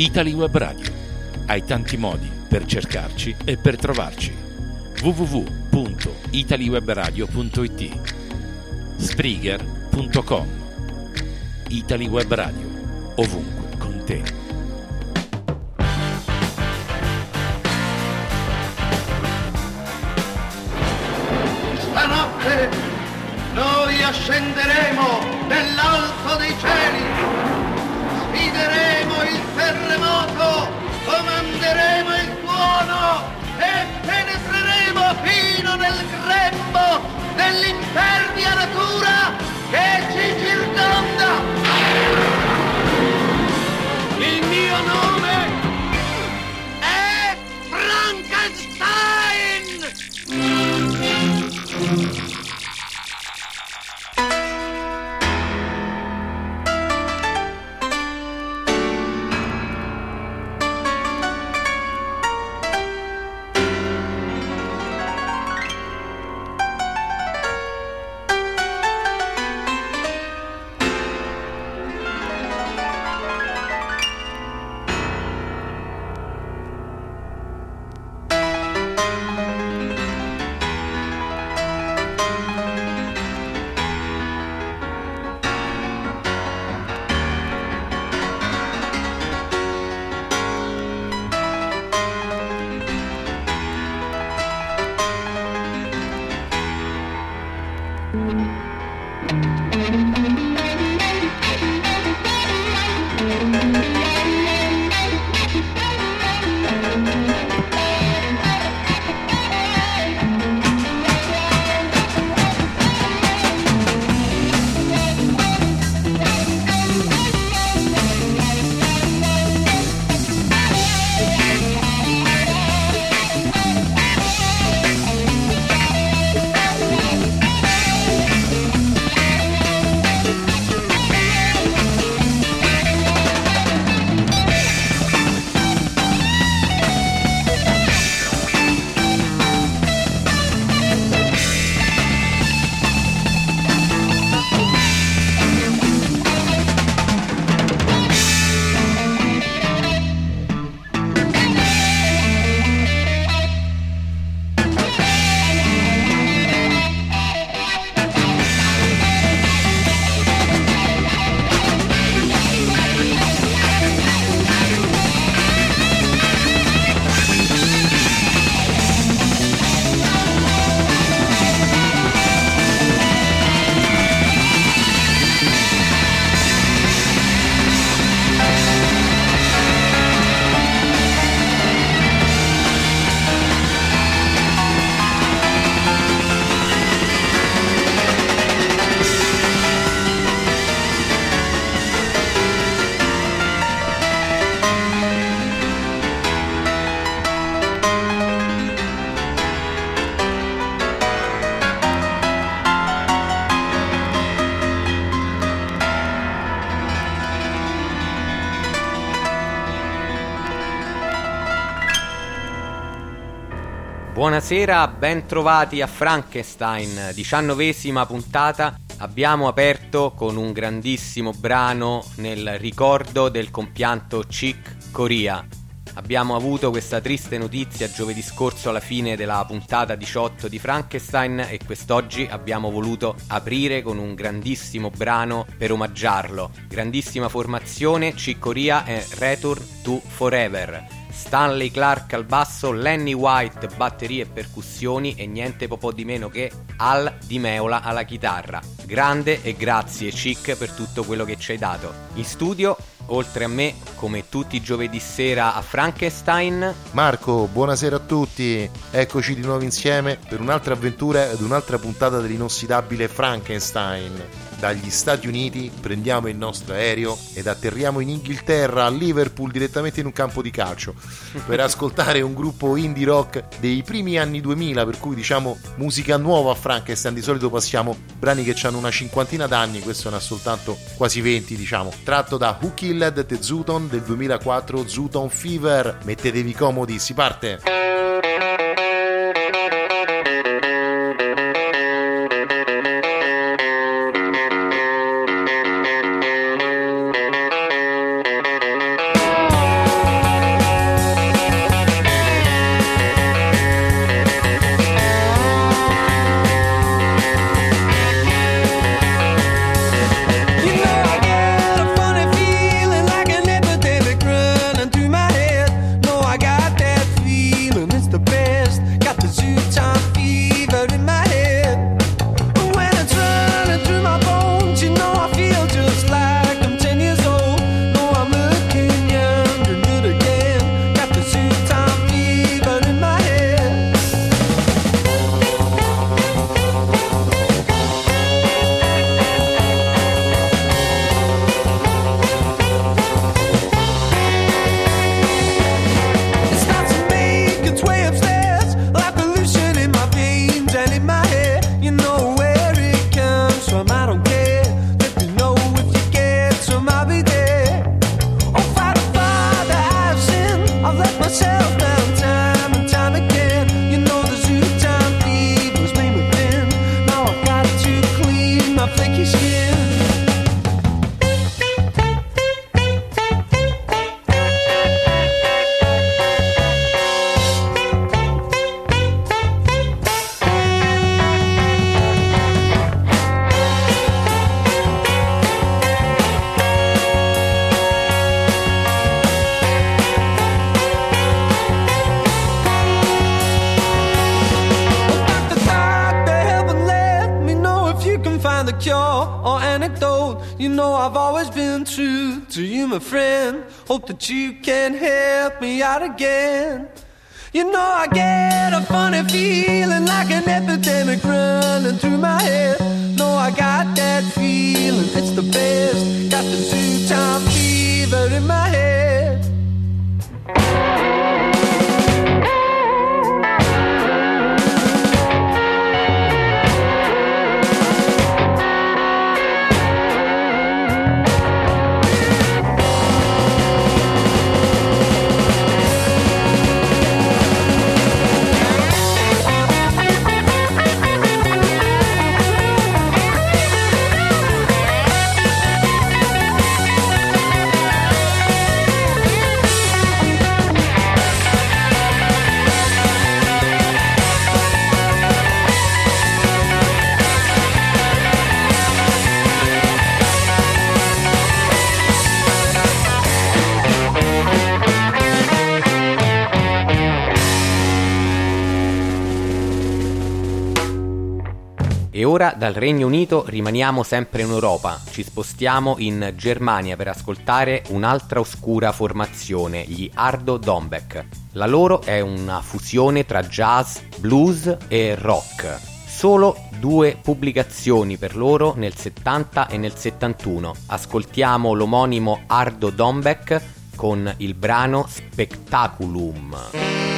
Italy Web Radio. Hai tanti modi per cercarci e per trovarci. www.italiwebradio.it Spreaker.com Italy Web Radio. Ovunque con te. Buonasera, ben trovati a Frankenstein, diciannovesima puntata. Abbiamo aperto con un grandissimo brano nel ricordo del compianto Chick Corea. Abbiamo avuto questa triste notizia giovedì scorso alla fine della puntata 18 di Frankenstein e quest'oggi abbiamo voluto aprire con un grandissimo brano per omaggiarlo. Grandissima formazione, Chick Corea e Return to Forever. Stanley Clark al basso, Lenny White batterie e percussioni e niente po' di meno che Al Di Meola alla chitarra. Grande e grazie Chick per tutto quello che ci hai dato. In studio, oltre a me, come tutti i giovedì sera a Frankenstein, Marco, buonasera a tutti. Eccoci di nuovo insieme per un'altra avventura ed un'altra puntata dell'inossidabile Frankenstein. Dagli Stati Uniti prendiamo il nostro aereo ed atterriamo in Inghilterra, a Liverpool, direttamente in un campo di calcio, per ascoltare un gruppo indie rock dei primi anni 2000, per cui diciamo musica nuova a Frankenstein. Di solito passiamo brani che hanno una cinquantina d'anni, questo ne ha soltanto quasi 20, diciamo. Tratto da Who Killed the Zooton del 2004, Zooton Fever. Mettetevi comodi, si parte! Hope that you can help me out again. You know I get dal Regno Unito rimaniamo sempre in Europa, ci spostiamo in Germania per ascoltare un'altra oscura formazione, gli Ardo Dombeck. La loro è una fusione tra jazz, blues e rock. Solo due pubblicazioni per loro nel 70 e nel 71. Ascoltiamo l'omonimo Ardo Dombeck con il brano Spectaculum.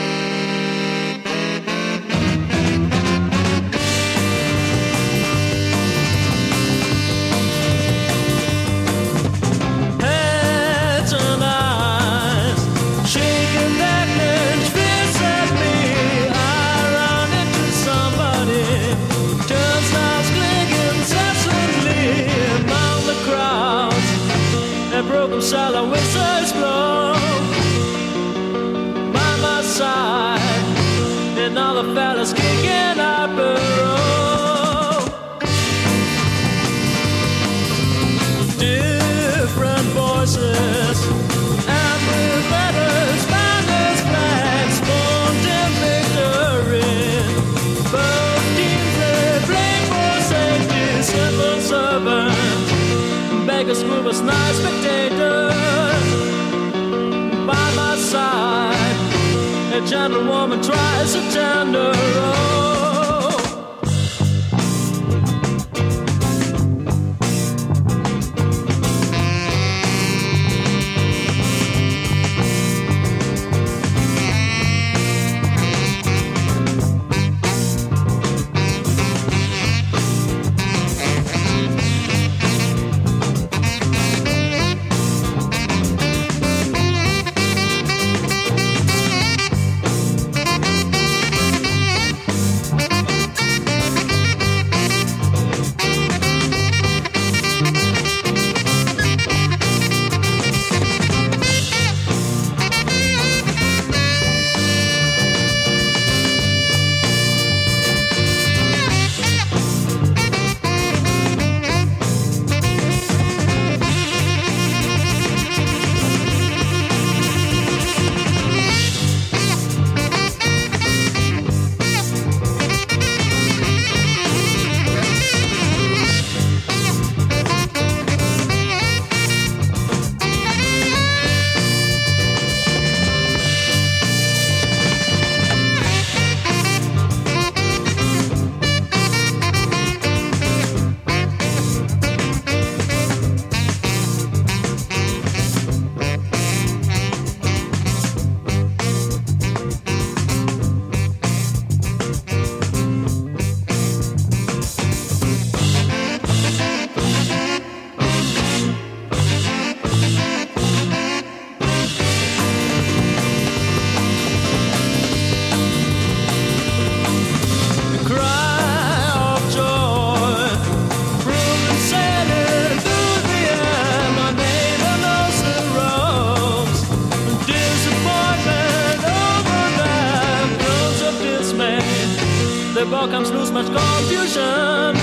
welcomes lose much confusion.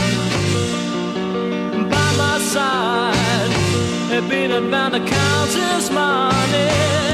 By my side, a being bound to counts his money.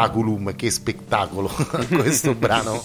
Spectaculum, che spettacolo questo brano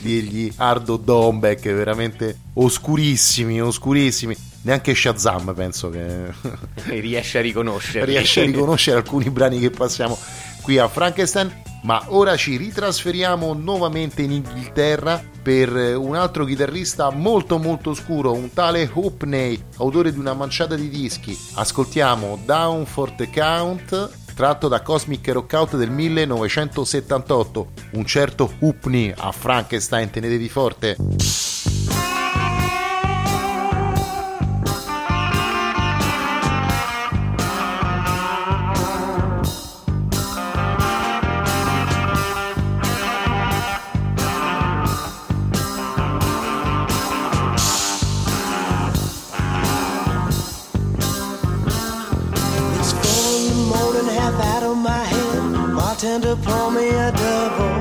degli Ardo Dombeck, veramente oscurissimi, oscurissimi. Neanche Shazam penso che riesce a riconoscere. riesce a riconoscere alcuni brani che passiamo qui a Frankenstein. Ma ora ci ritrasferiamo nuovamente in Inghilterra per un altro chitarrista molto molto scuro, un tale Hoopney, autore di una manciata di dischi. Ascoltiamo Down for the Count tratto da Cosmic Rockout del 1978. Un certo Hoopney a Frankenstein, tenetevi forte. Pour me a double.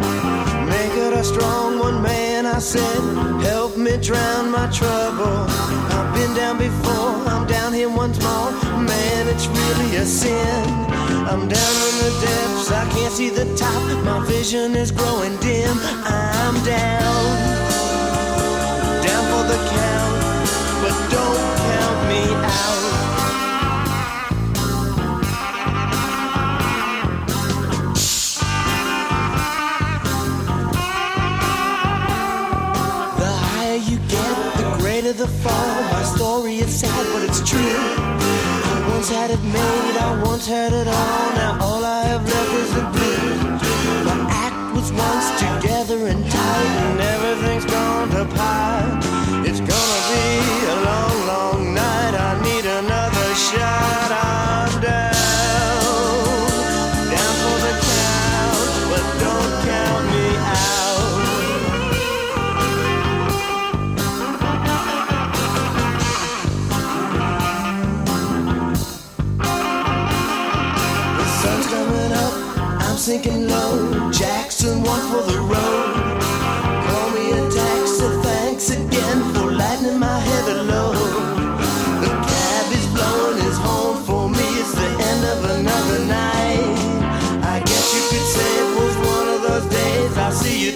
Make it a strong one, man. I said, help me drown my trouble. I've been down before, I'm down here once more. Man, it's really a sin. I'm down in the depths, I can't see the top. My vision is growing dim. I'm down, down for the count, but don't the fall. My story is sad, but it's true. I once had it made, I once had it all. Now all I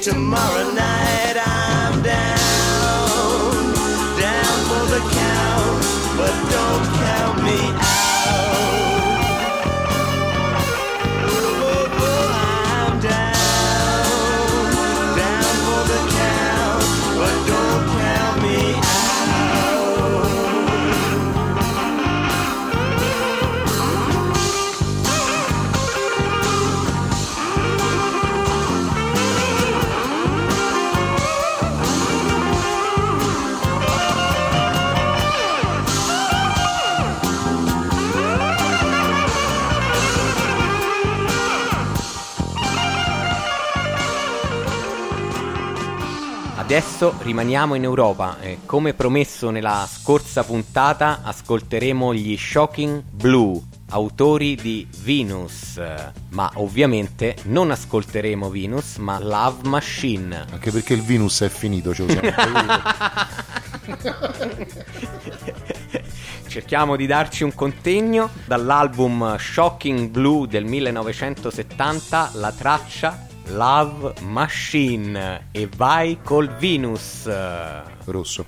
tomorrow night. Adesso rimaniamo in Europa e come promesso nella scorsa puntata ascolteremo gli Shocking Blue, autori di Venus, ma ovviamente non ascolteremo Venus ma Love Machine. Anche perché il Venus è finito, ce lo siamo. Cerchiamo di darci un contegno dall'album Shocking Blue del 1970, la traccia Love Machine e vai col Venus. Rosso.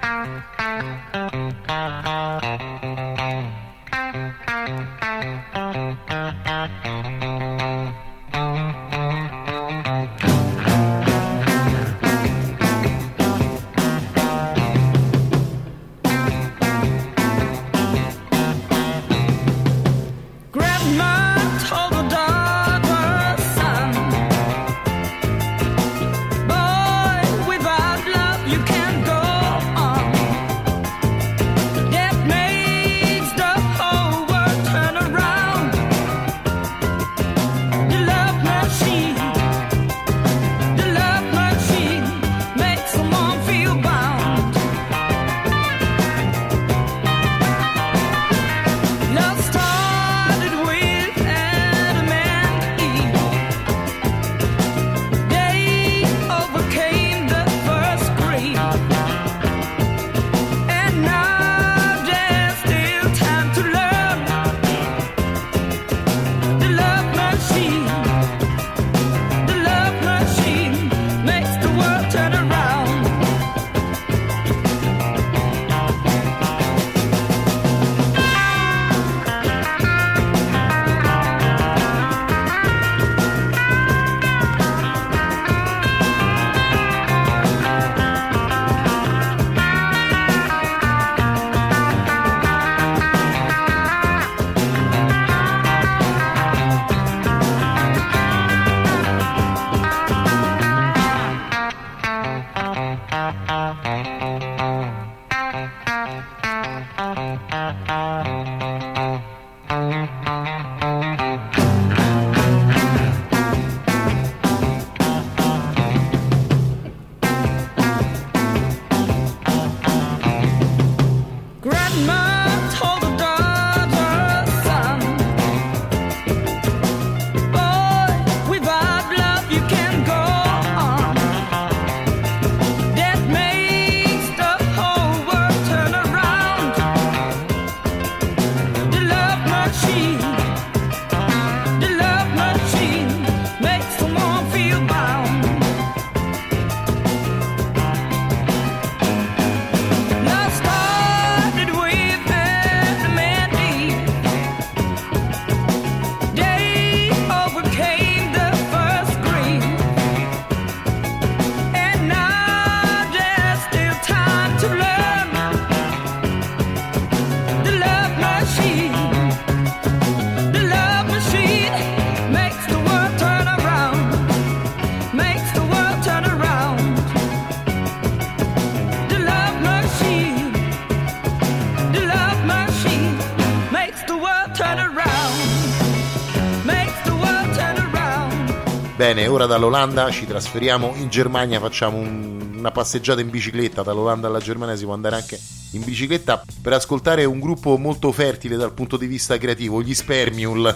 Bene, ora dall'Olanda ci trasferiamo in Germania, facciamo un- una passeggiata in bicicletta dall'Olanda alla Germania, si può andare anche in bicicletta per ascoltare un gruppo molto fertile dal punto di vista creativo, gli Spermiul.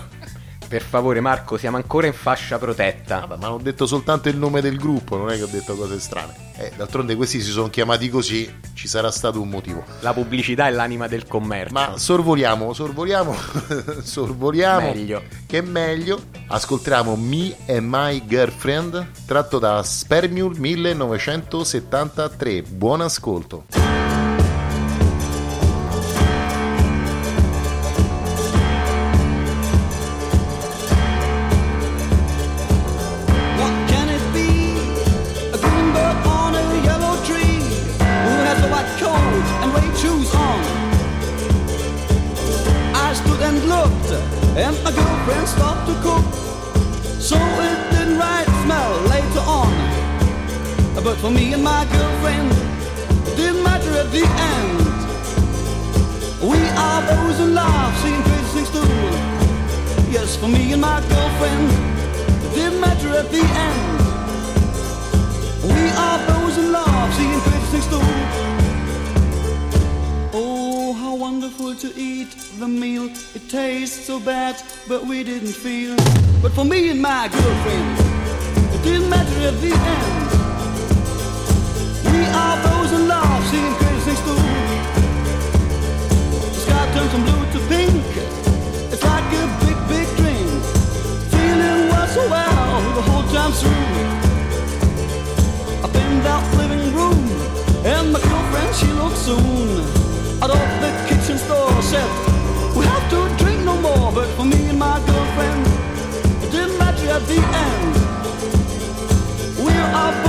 Per favore Marco, siamo ancora in fascia protetta. Vabbè, ma ho detto soltanto il nome del gruppo, non è che ho detto cose strane. Eh, d'altronde questi si sono chiamati così, ci sarà stato un motivo. La pubblicità è l'anima del commercio. Ma sorvoliamo, sorvoliamo, sorvoliamo. Meglio. Che meglio. Ascoltiamo Me and My Girlfriend, tratto da Spermiul 1973. Buon ascolto. My girlfriend, didn't matter at the end. We are those in love, seeing crazy things too. Yes, for me and my girlfriend, didn't matter at the end. We are those in love, seeing crazy things too. Oh, how wonderful to eat the meal. It tastes so bad, but we didn't feel. But for me and my girlfriend, it didn't matter at the end. Are those in love, seeing crazy. The sky turns from blue to pink. It's like a big, big drink. Feeling well the whole time through. In that living room, and my girlfriend she looks soon out the kitchen store. Said we have to drink no more, but for me and my girlfriend, it didn't matter at the end. We are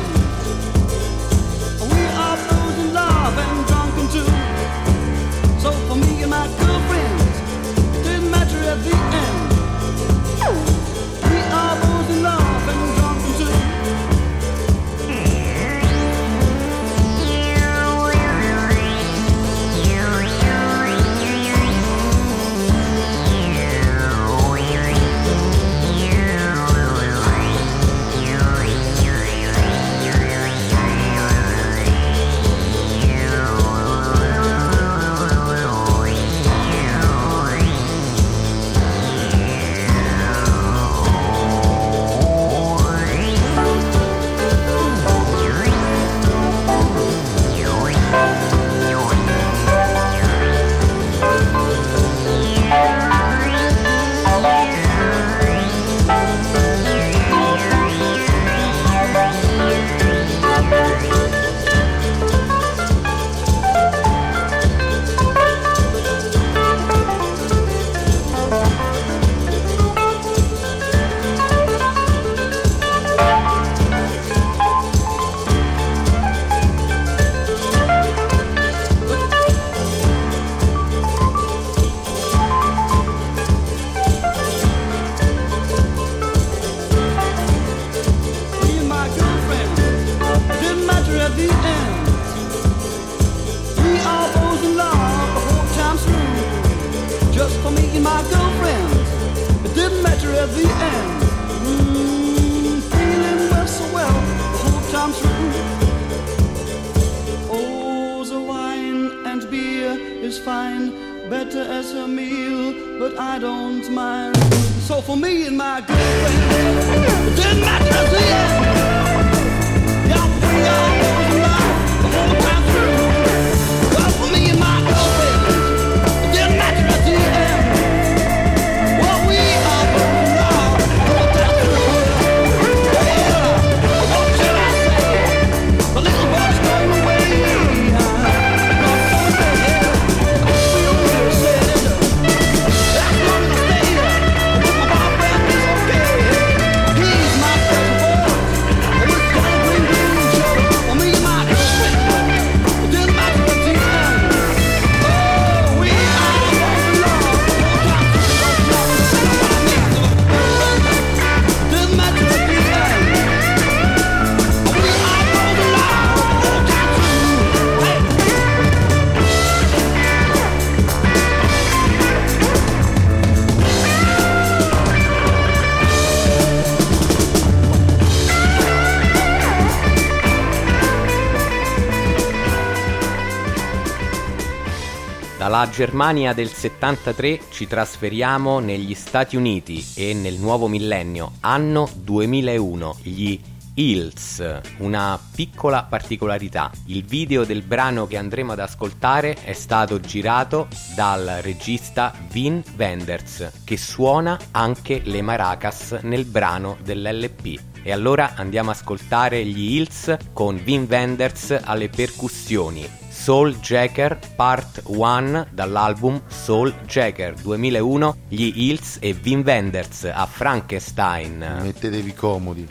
Dalla Germania del 73 ci trasferiamo negli Stati Uniti e nel nuovo millennio, anno 2001, gli Hills, una piccola particolarità. Il video del brano che andremo ad ascoltare è stato girato dal regista Vin Wenders, che suona anche le maracas nel brano dell'LP. E allora andiamo ad ascoltare gli Hills con Vin Wenders alle percussioni. Soul Jacker Part 1 dall'album Soul Jacker 2001, gli Hills e Vin Wenders a Frankenstein. Mettetevi comodi.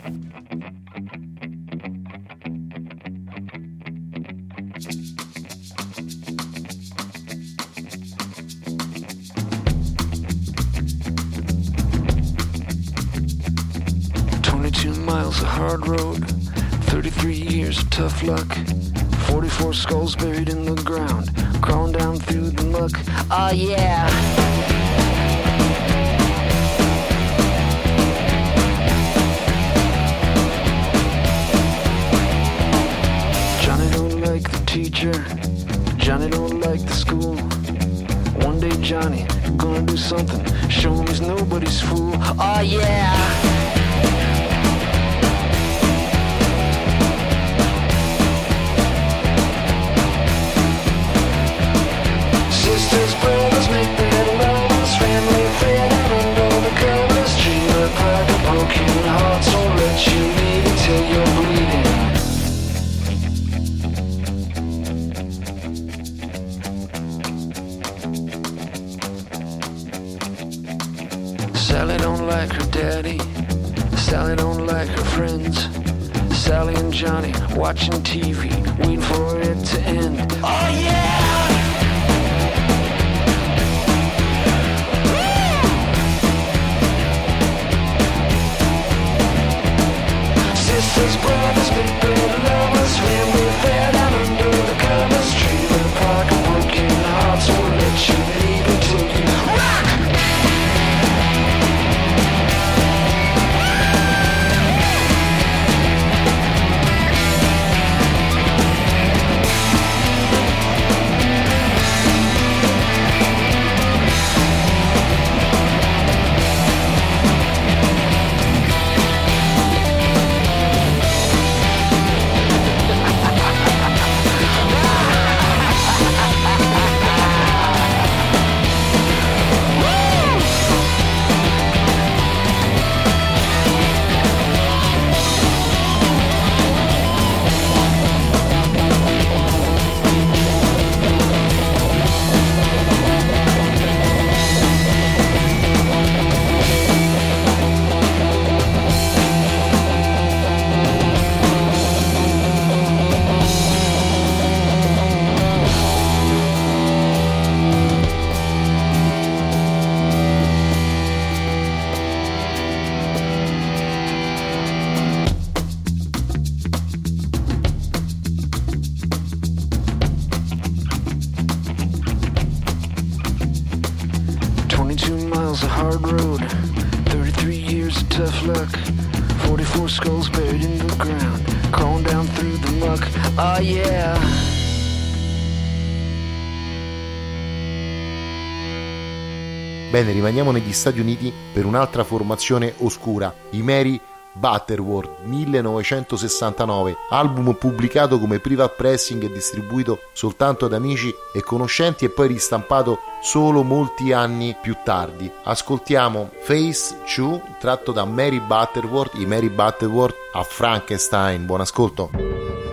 Twenty-two miles of hard road, thirty-three years of tough luck, forty-four skulls buried in the ground, crawling down through the muck. Oh yeah. Johnny don't like the teacher. Johnny don't like the school. One day Johnny gonna do something. Show him he's nobody's fool. Oh yeah. Sally don't like her daddy. Sally don't like her friends. Sally and Johnny watching TV Waiting for it to end. Oh yeah! Sisters, brothers, big bad lovers, family hard road, thirty-three years of tough luck, forty-four skulls buried in the ground, crawling down through the muck. Oh yeah. Bene, rimaniamo negli Stati Uniti per un'altra formazione oscura, i Mary Butterworth 1969, album pubblicato come private pressing e distribuito soltanto ad amici e conoscenti e poi ristampato solo molti anni più tardi. Ascoltiamo Face 2 tratto da Mary Butterworth, i Mary Butterworth a Frankenstein. Buon ascolto.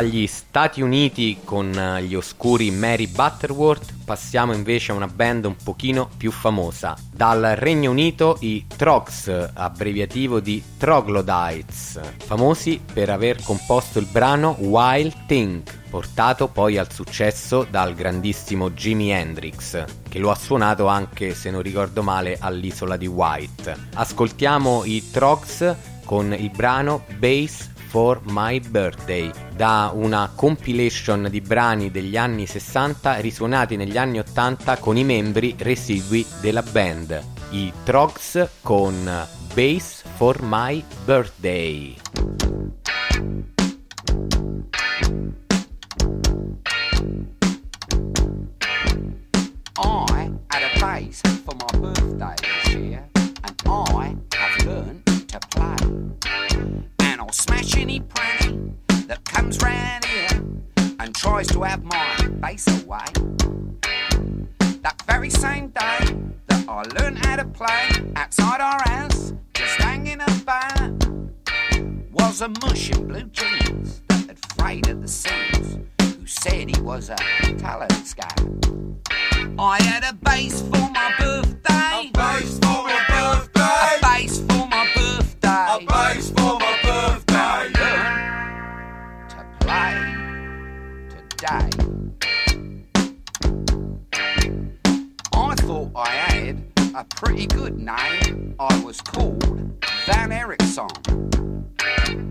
Dagli Stati Uniti con eh, gli oscuri Mary Butterworth passiamo invece a una band un pochino più famosa. Dal Regno Unito i Trogs, abbreviativo di Troglodytes, famosi per aver composto il brano Wild Thing, portato poi al successo dal grandissimo Jimi Hendrix, che lo ha suonato anche, se non ricordo male, all'isola di White. Ascoltiamo i Trogs con il brano Bass for My Birthday, da una compilation di brani degli anni 60 risuonati negli anni 80 con i membri residui della band, i Trogs con Bass for My Birthday. I had a bass for my birthday this year, and I have learned to play. I'll smash any pranny that comes round here and tries to have my bass away. That very same day that I learned how to play outside our house, just hanging about, was a mush in blue jeans that had frayed at the seams, who said he was a talent scout. I had a bass for my birthday. A bass for my birthday. A bass for my birthday. A bass today. I thought I had a pretty good name. I was called Van Erickson.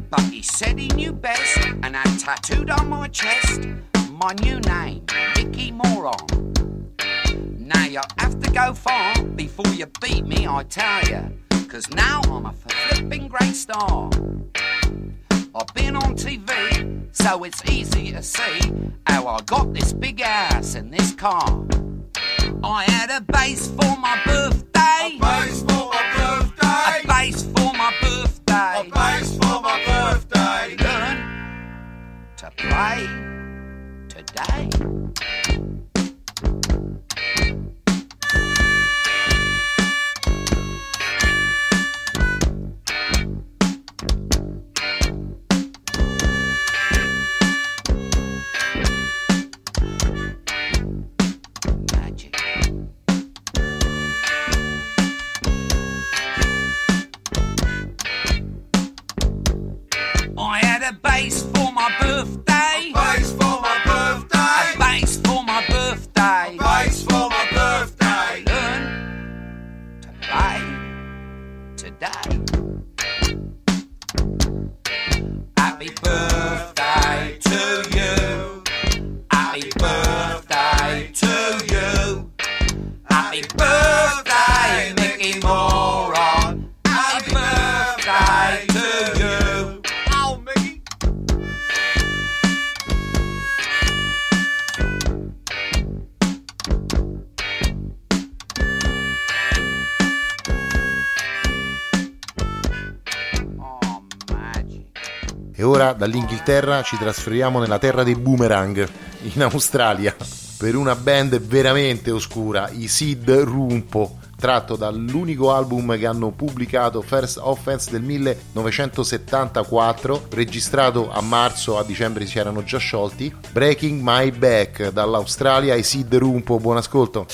But he said he knew best and had tattooed on my chest my new name, Vicky Moron. Now you have to go far before you beat me, I tell ya. Cause now I'm a flipping great star. I've been on TV, so it's easy to see how I got this big ass and this car. I had a bass for my birthday. A bass for my birthday. A bass for my birthday. A bass for my birthday. Learn to play dall'Inghilterra ci trasferiamo nella terra dei boomerang, in Australia, per una band veramente oscura, i Sid Rumpo, tratto dall'unico album che hanno pubblicato First Offense del 1974, registrato a marzo, a dicembre si erano già sciolti, Breaking My Back, dall'Australia i Sid Rumpo, buon ascolto.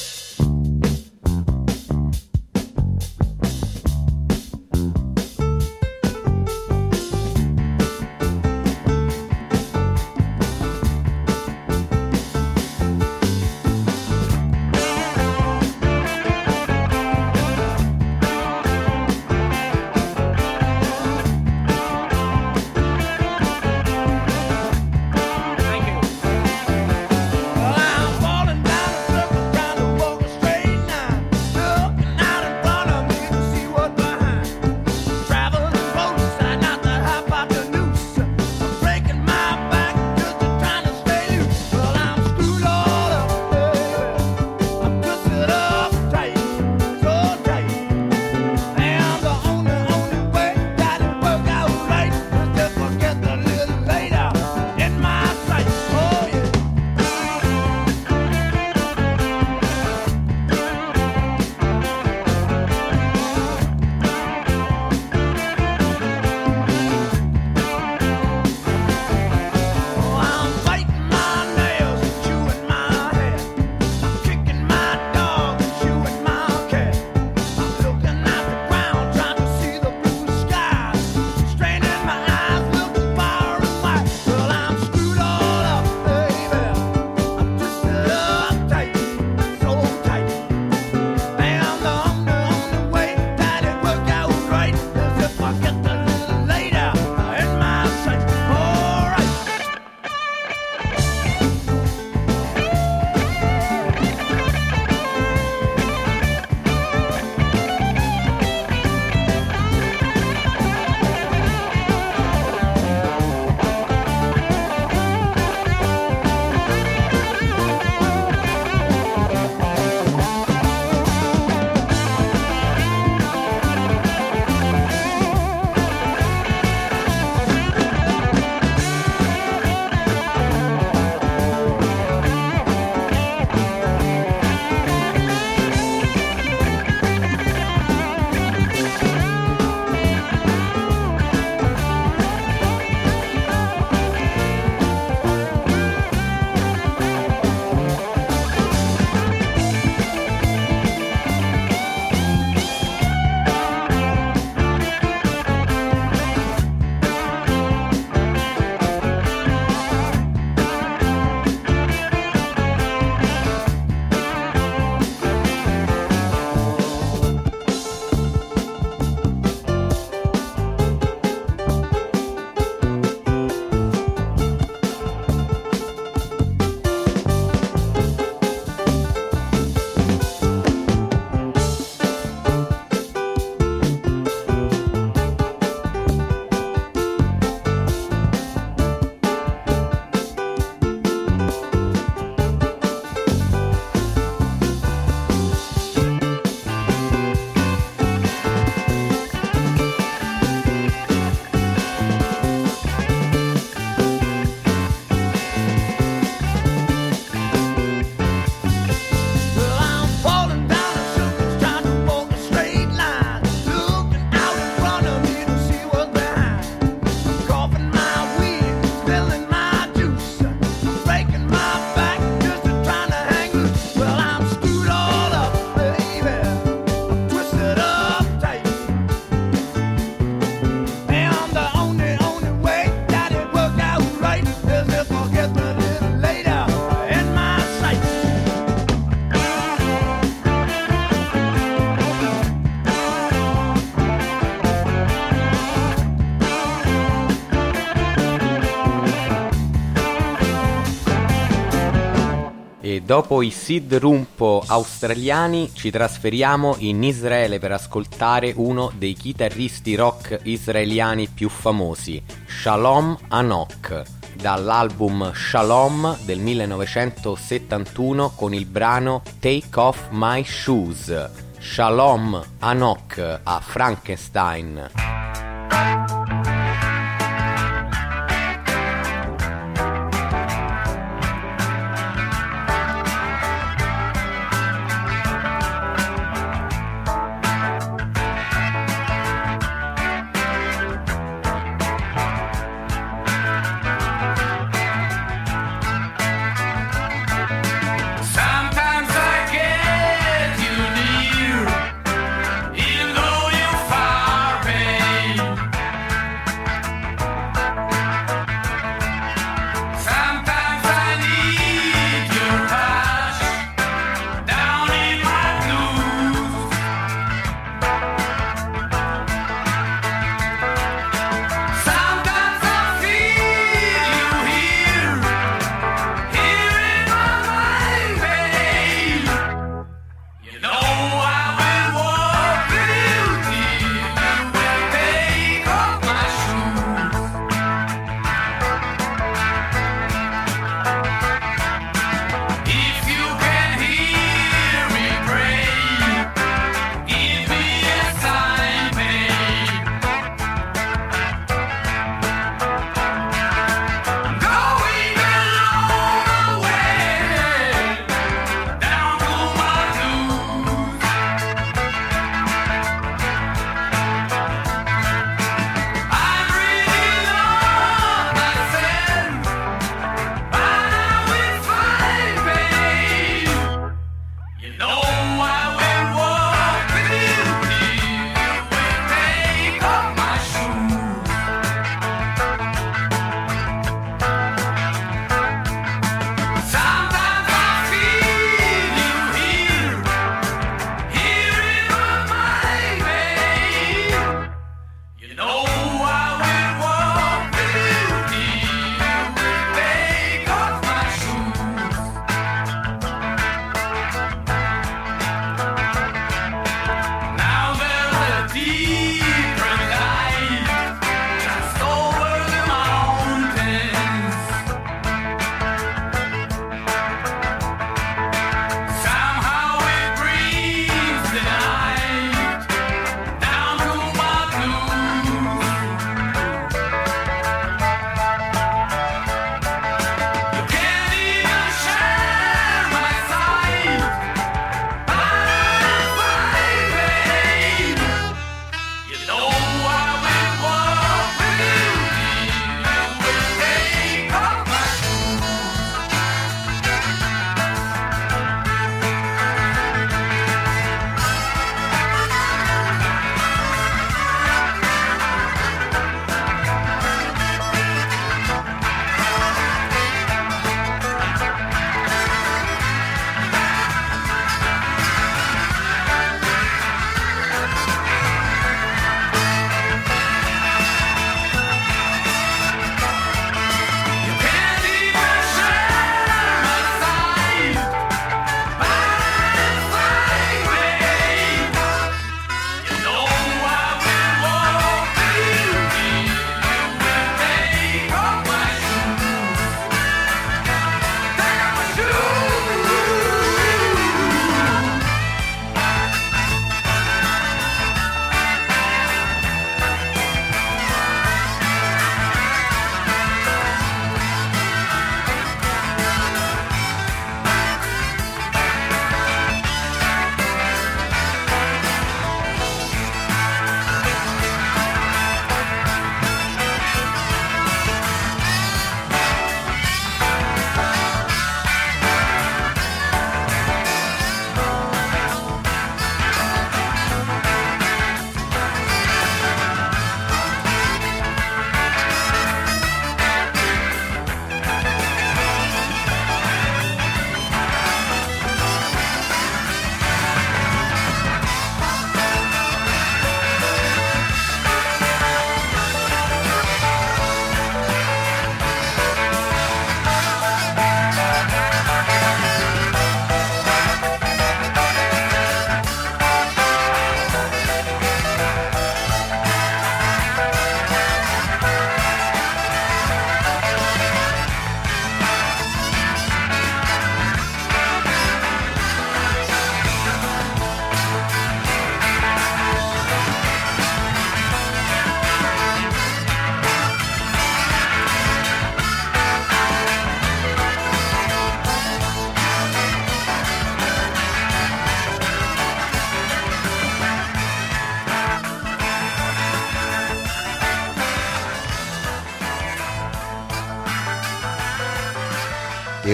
Dopo i Sid Rumpo australiani ci trasferiamo in Israele per ascoltare uno dei chitarristi rock israeliani più famosi, Shalom Anok, dall'album Shalom del 1971 con il brano Take Off My Shoes. Shalom Anok a Frankenstein.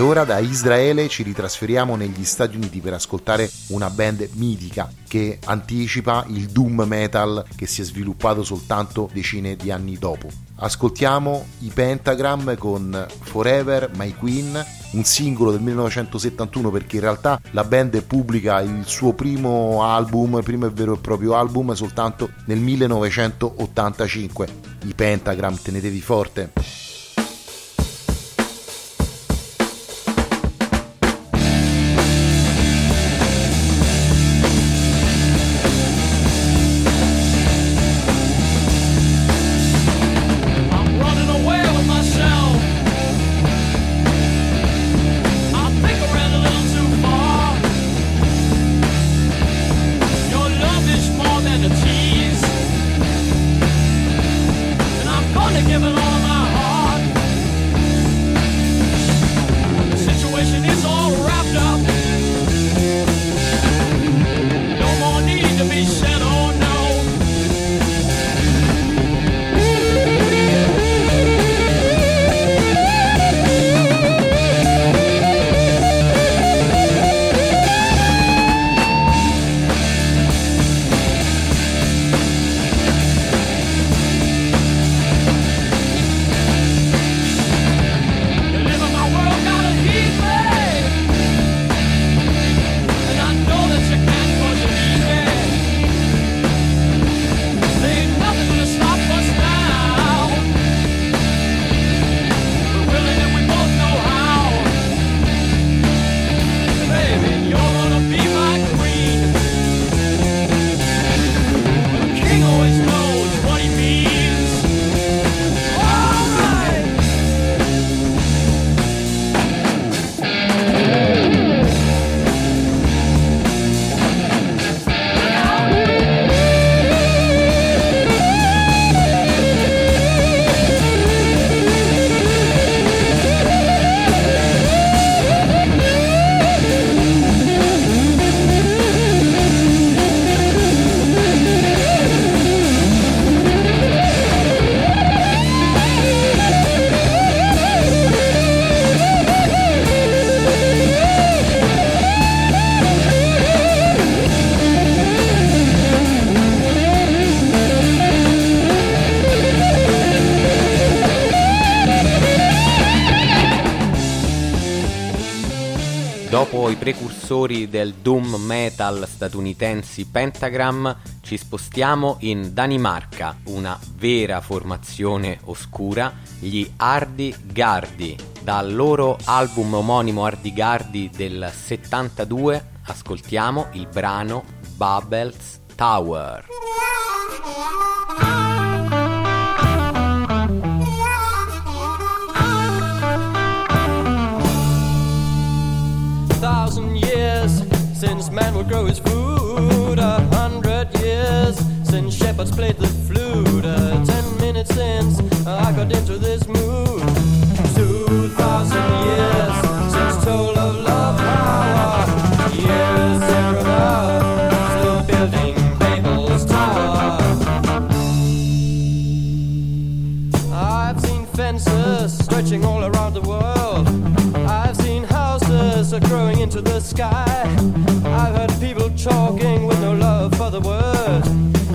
Ora da Israele ci ritrasferiamo negli Stati Uniti per ascoltare una band mitica che anticipa il doom metal che si è sviluppato soltanto decine di anni dopo. Ascoltiamo i Pentagram con Forever My Queen, un singolo del 1971 perché in realtà la band pubblica il suo primo album, primo e vero e proprio album soltanto nel 1985. I Pentagram, tenetevi forte. I precursori del doom metal statunitensi Pentagram, ci spostiamo in Danimarca, una vera formazione oscura, gli Hardy Gardi. Dal loro album omonimo Hardy Gardi del 72 ascoltiamo il brano Bubbles Tower. Since man will grow his food. A hundred years since shepherds played the flute. Uh, ten minutes since I got into this mood. Two thousand years since told of love power. Years thereabout, still building Babel's tower. I've seen fences stretching all around the world. I've seen houses growing into the sky. Talking with no love for the word.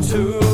Two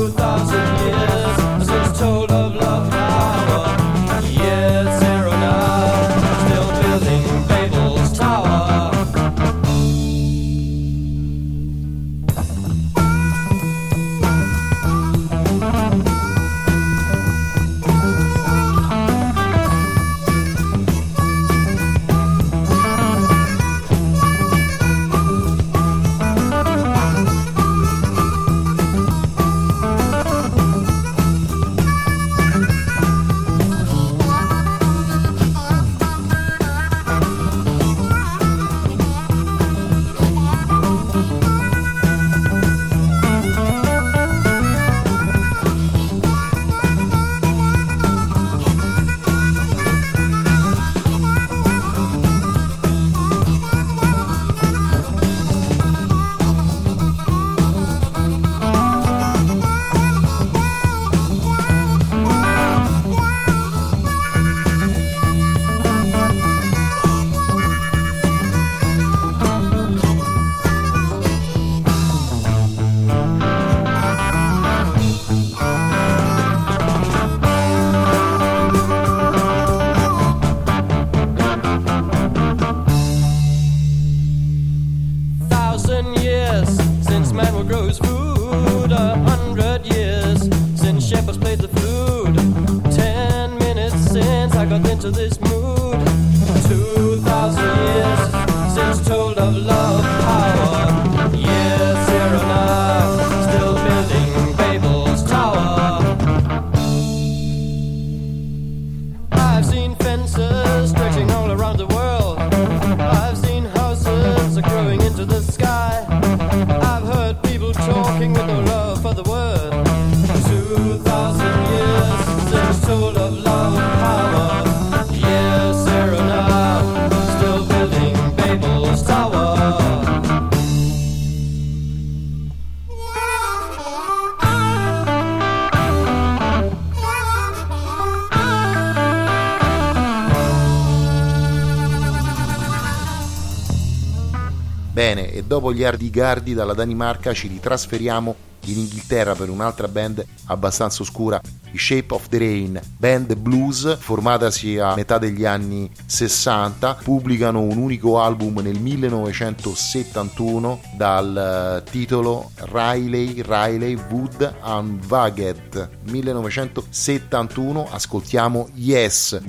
con gli Ardigardi dalla Danimarca ci ritrasferiamo in Inghilterra per un'altra band abbastanza oscura, i Shape of the Rain, band blues formatasi a metà degli anni 60, pubblicano un unico album nel 1971 dal eh, titolo Riley Riley Wood and Vaget. 1971 ascoltiamo Yes.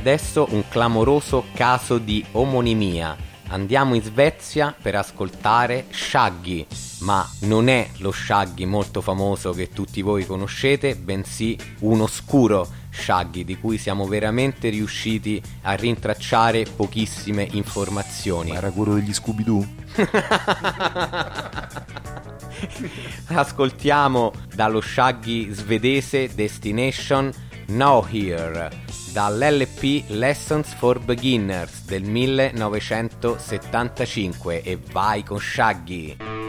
Adesso un clamoroso caso di omonimia. Andiamo in Svezia per ascoltare Shaggy, ma non è lo Shaggy molto famoso che tutti voi conoscete, bensì un oscuro Shaggy di cui siamo veramente riusciti a rintracciare pochissime informazioni. Ma era quello degli Scooby-Doo? Ascoltiamo dallo Shaggy svedese Destination Now Here dall'LP Lessons for Beginners del 1975 e vai con Shaggy.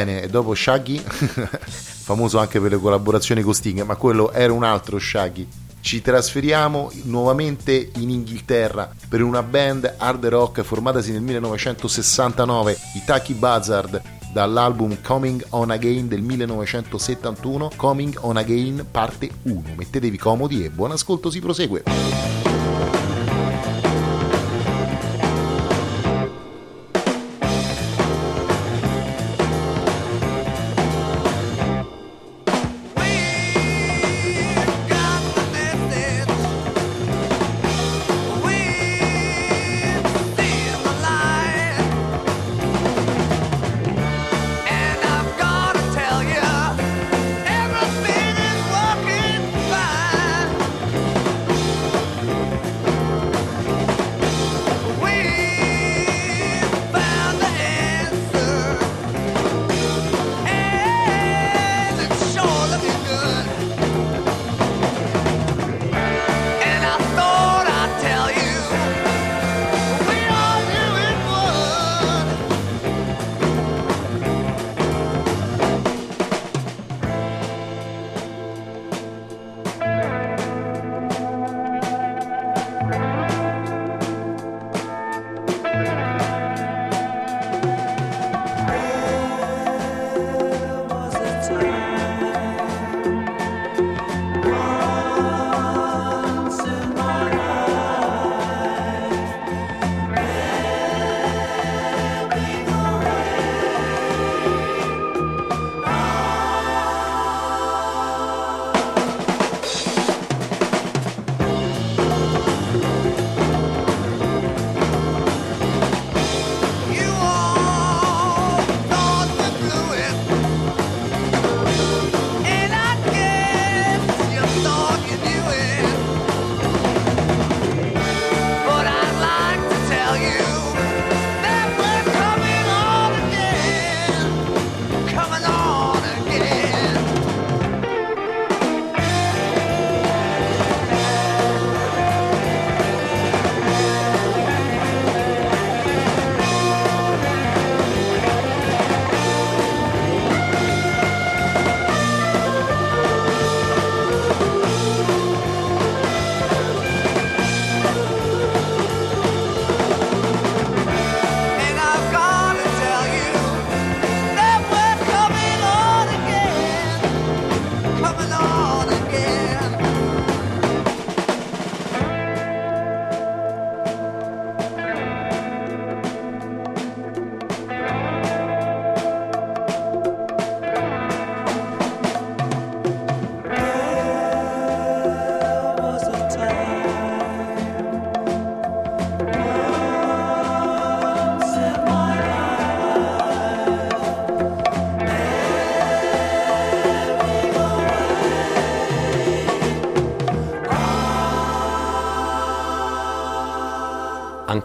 Bene, e dopo Shaggy, famoso anche per le collaborazioni con Sting, ma quello era un altro Shaggy. Ci trasferiamo nuovamente in Inghilterra per una band hard rock formatasi nel 1969, i Taki Buzzard, dall'album Coming On Again del 1971, Coming On Again parte 1. Mettetevi comodi e buon ascolto, si prosegue.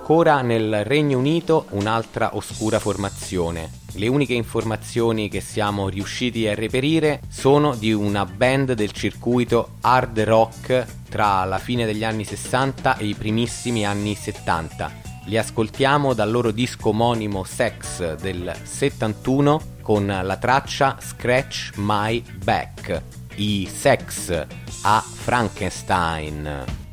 Ancora nel Regno Unito un'altra oscura formazione. Le uniche informazioni che siamo riusciti a reperire sono di una band del circuito hard rock tra la fine degli anni 60 e i primissimi anni 70. Li ascoltiamo dal loro disco omonimo Sex del 71 con la traccia Scratch My Back. I Sex a Frankenstein.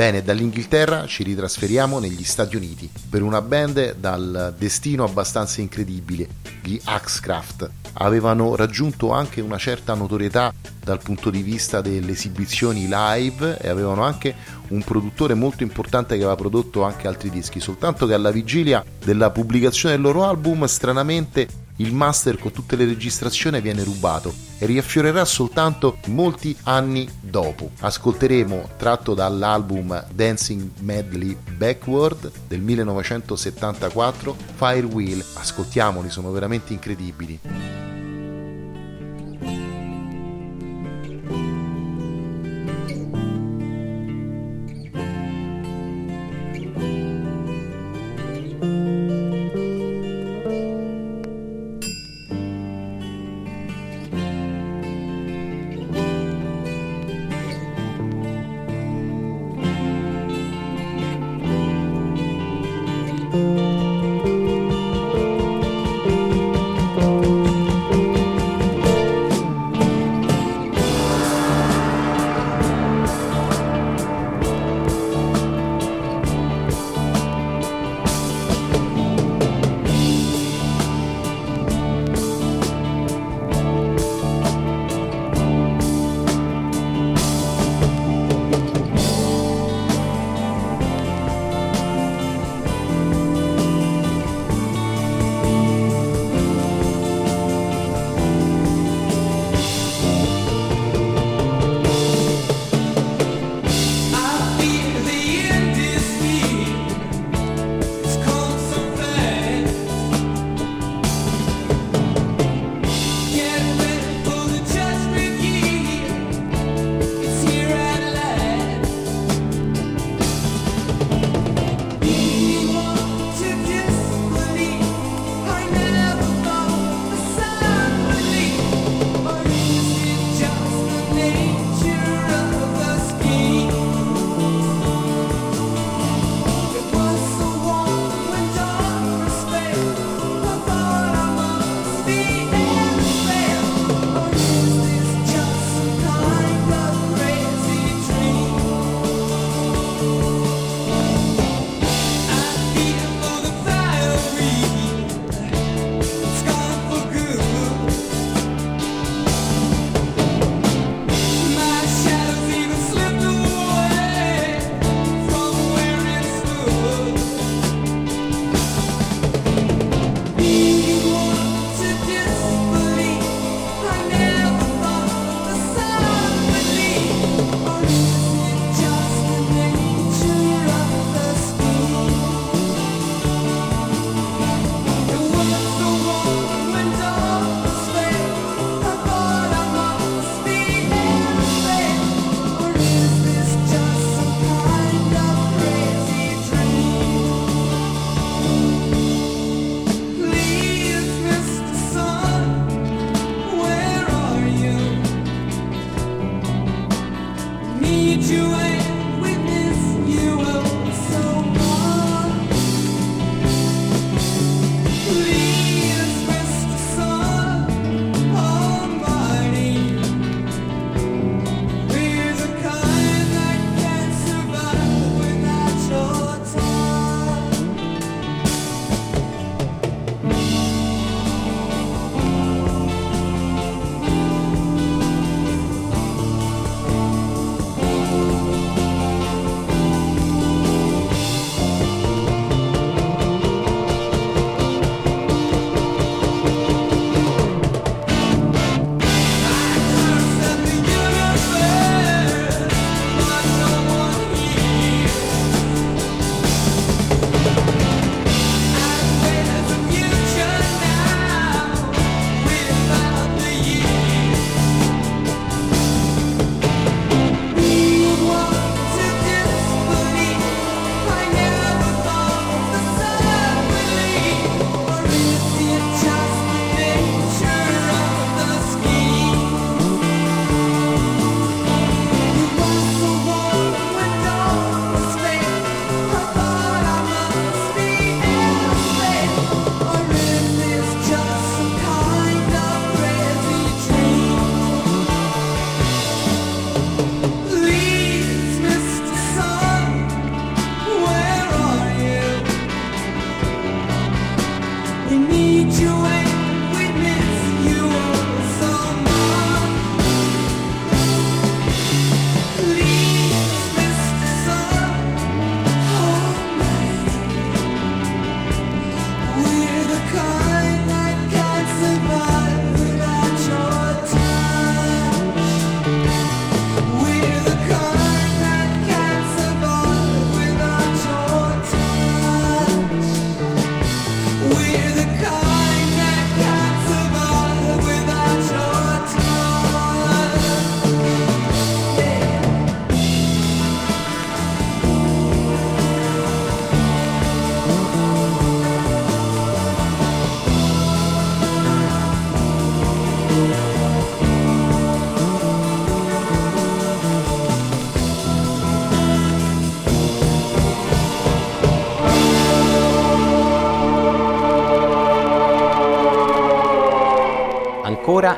Bene, dall'Inghilterra ci ritrasferiamo negli Stati Uniti per una band dal destino abbastanza incredibile, gli Axcraft. Avevano raggiunto anche una certa notorietà dal punto di vista delle esibizioni live e avevano anche un produttore molto importante che aveva prodotto anche altri dischi, soltanto che alla vigilia della pubblicazione del loro album stranamente il master con tutte le registrazioni viene rubato e riaffiorerà soltanto molti anni dopo. Ascolteremo tratto dall'album Dancing Medley Backward del 1974 Firewheel. Ascoltiamoli, sono veramente incredibili.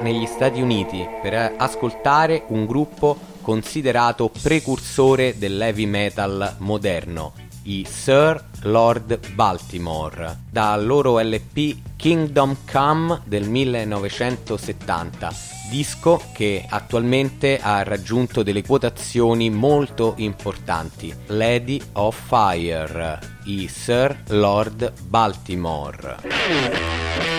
Negli Stati Uniti per ascoltare un gruppo considerato precursore dell'heavy metal moderno, i Sir Lord Baltimore, dal loro LP Kingdom Come del 1970, disco che attualmente ha raggiunto delle quotazioni molto importanti. Lady of Fire, i Sir Lord Baltimore.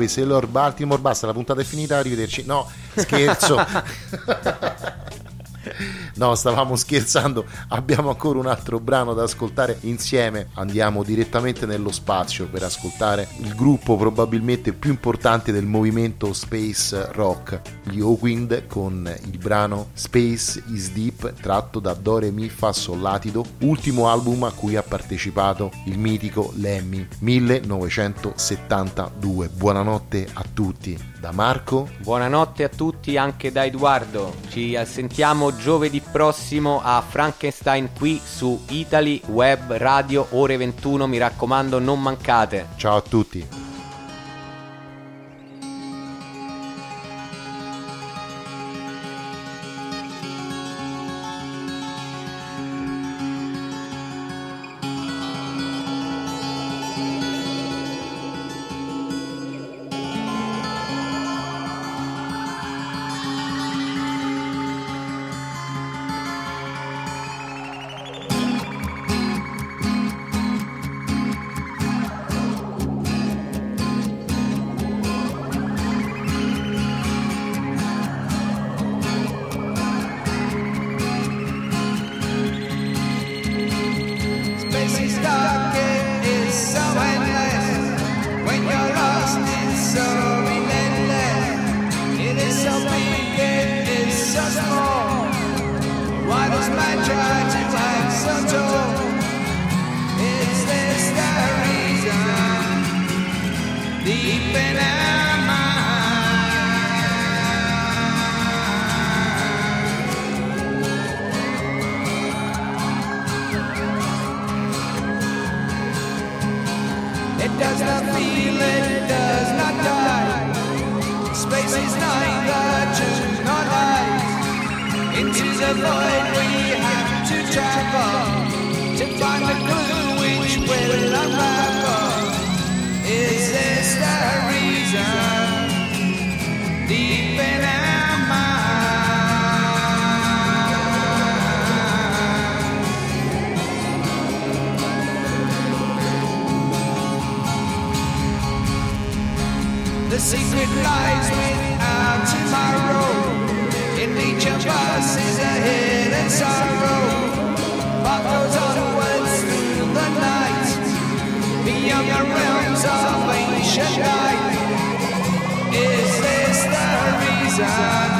Dopo i Sailor Baltimore, basta, la puntata è finita, arrivederci. No, scherzo. No, stavamo scherzando, abbiamo ancora un altro brano da ascoltare insieme. Andiamo direttamente nello spazio per ascoltare il gruppo probabilmente più importante del movimento space rock, gli Oakwind con il brano Space is Deep tratto da Dore Mi Fa Sol Latido, ultimo album a cui ha partecipato il mitico Lemmy 1972. Buonanotte a tutti da Marco. Buonanotte a tutti anche da Edoardo. Ci sentiamo giovedì prossimo a Frankenstein qui su Italy Web Radio ore 21. Mi raccomando, non mancate. Ciao a tutti. Does not does not die. Space is neither truth nor lies. Into the void we have to travel to find the clue which will unravel. Is this the reason? Deep secret lies with our tomorrow. In each of us is a hidden sorrow. What goes onwards through the night, beyond the realms of ancient light. Is this the reason?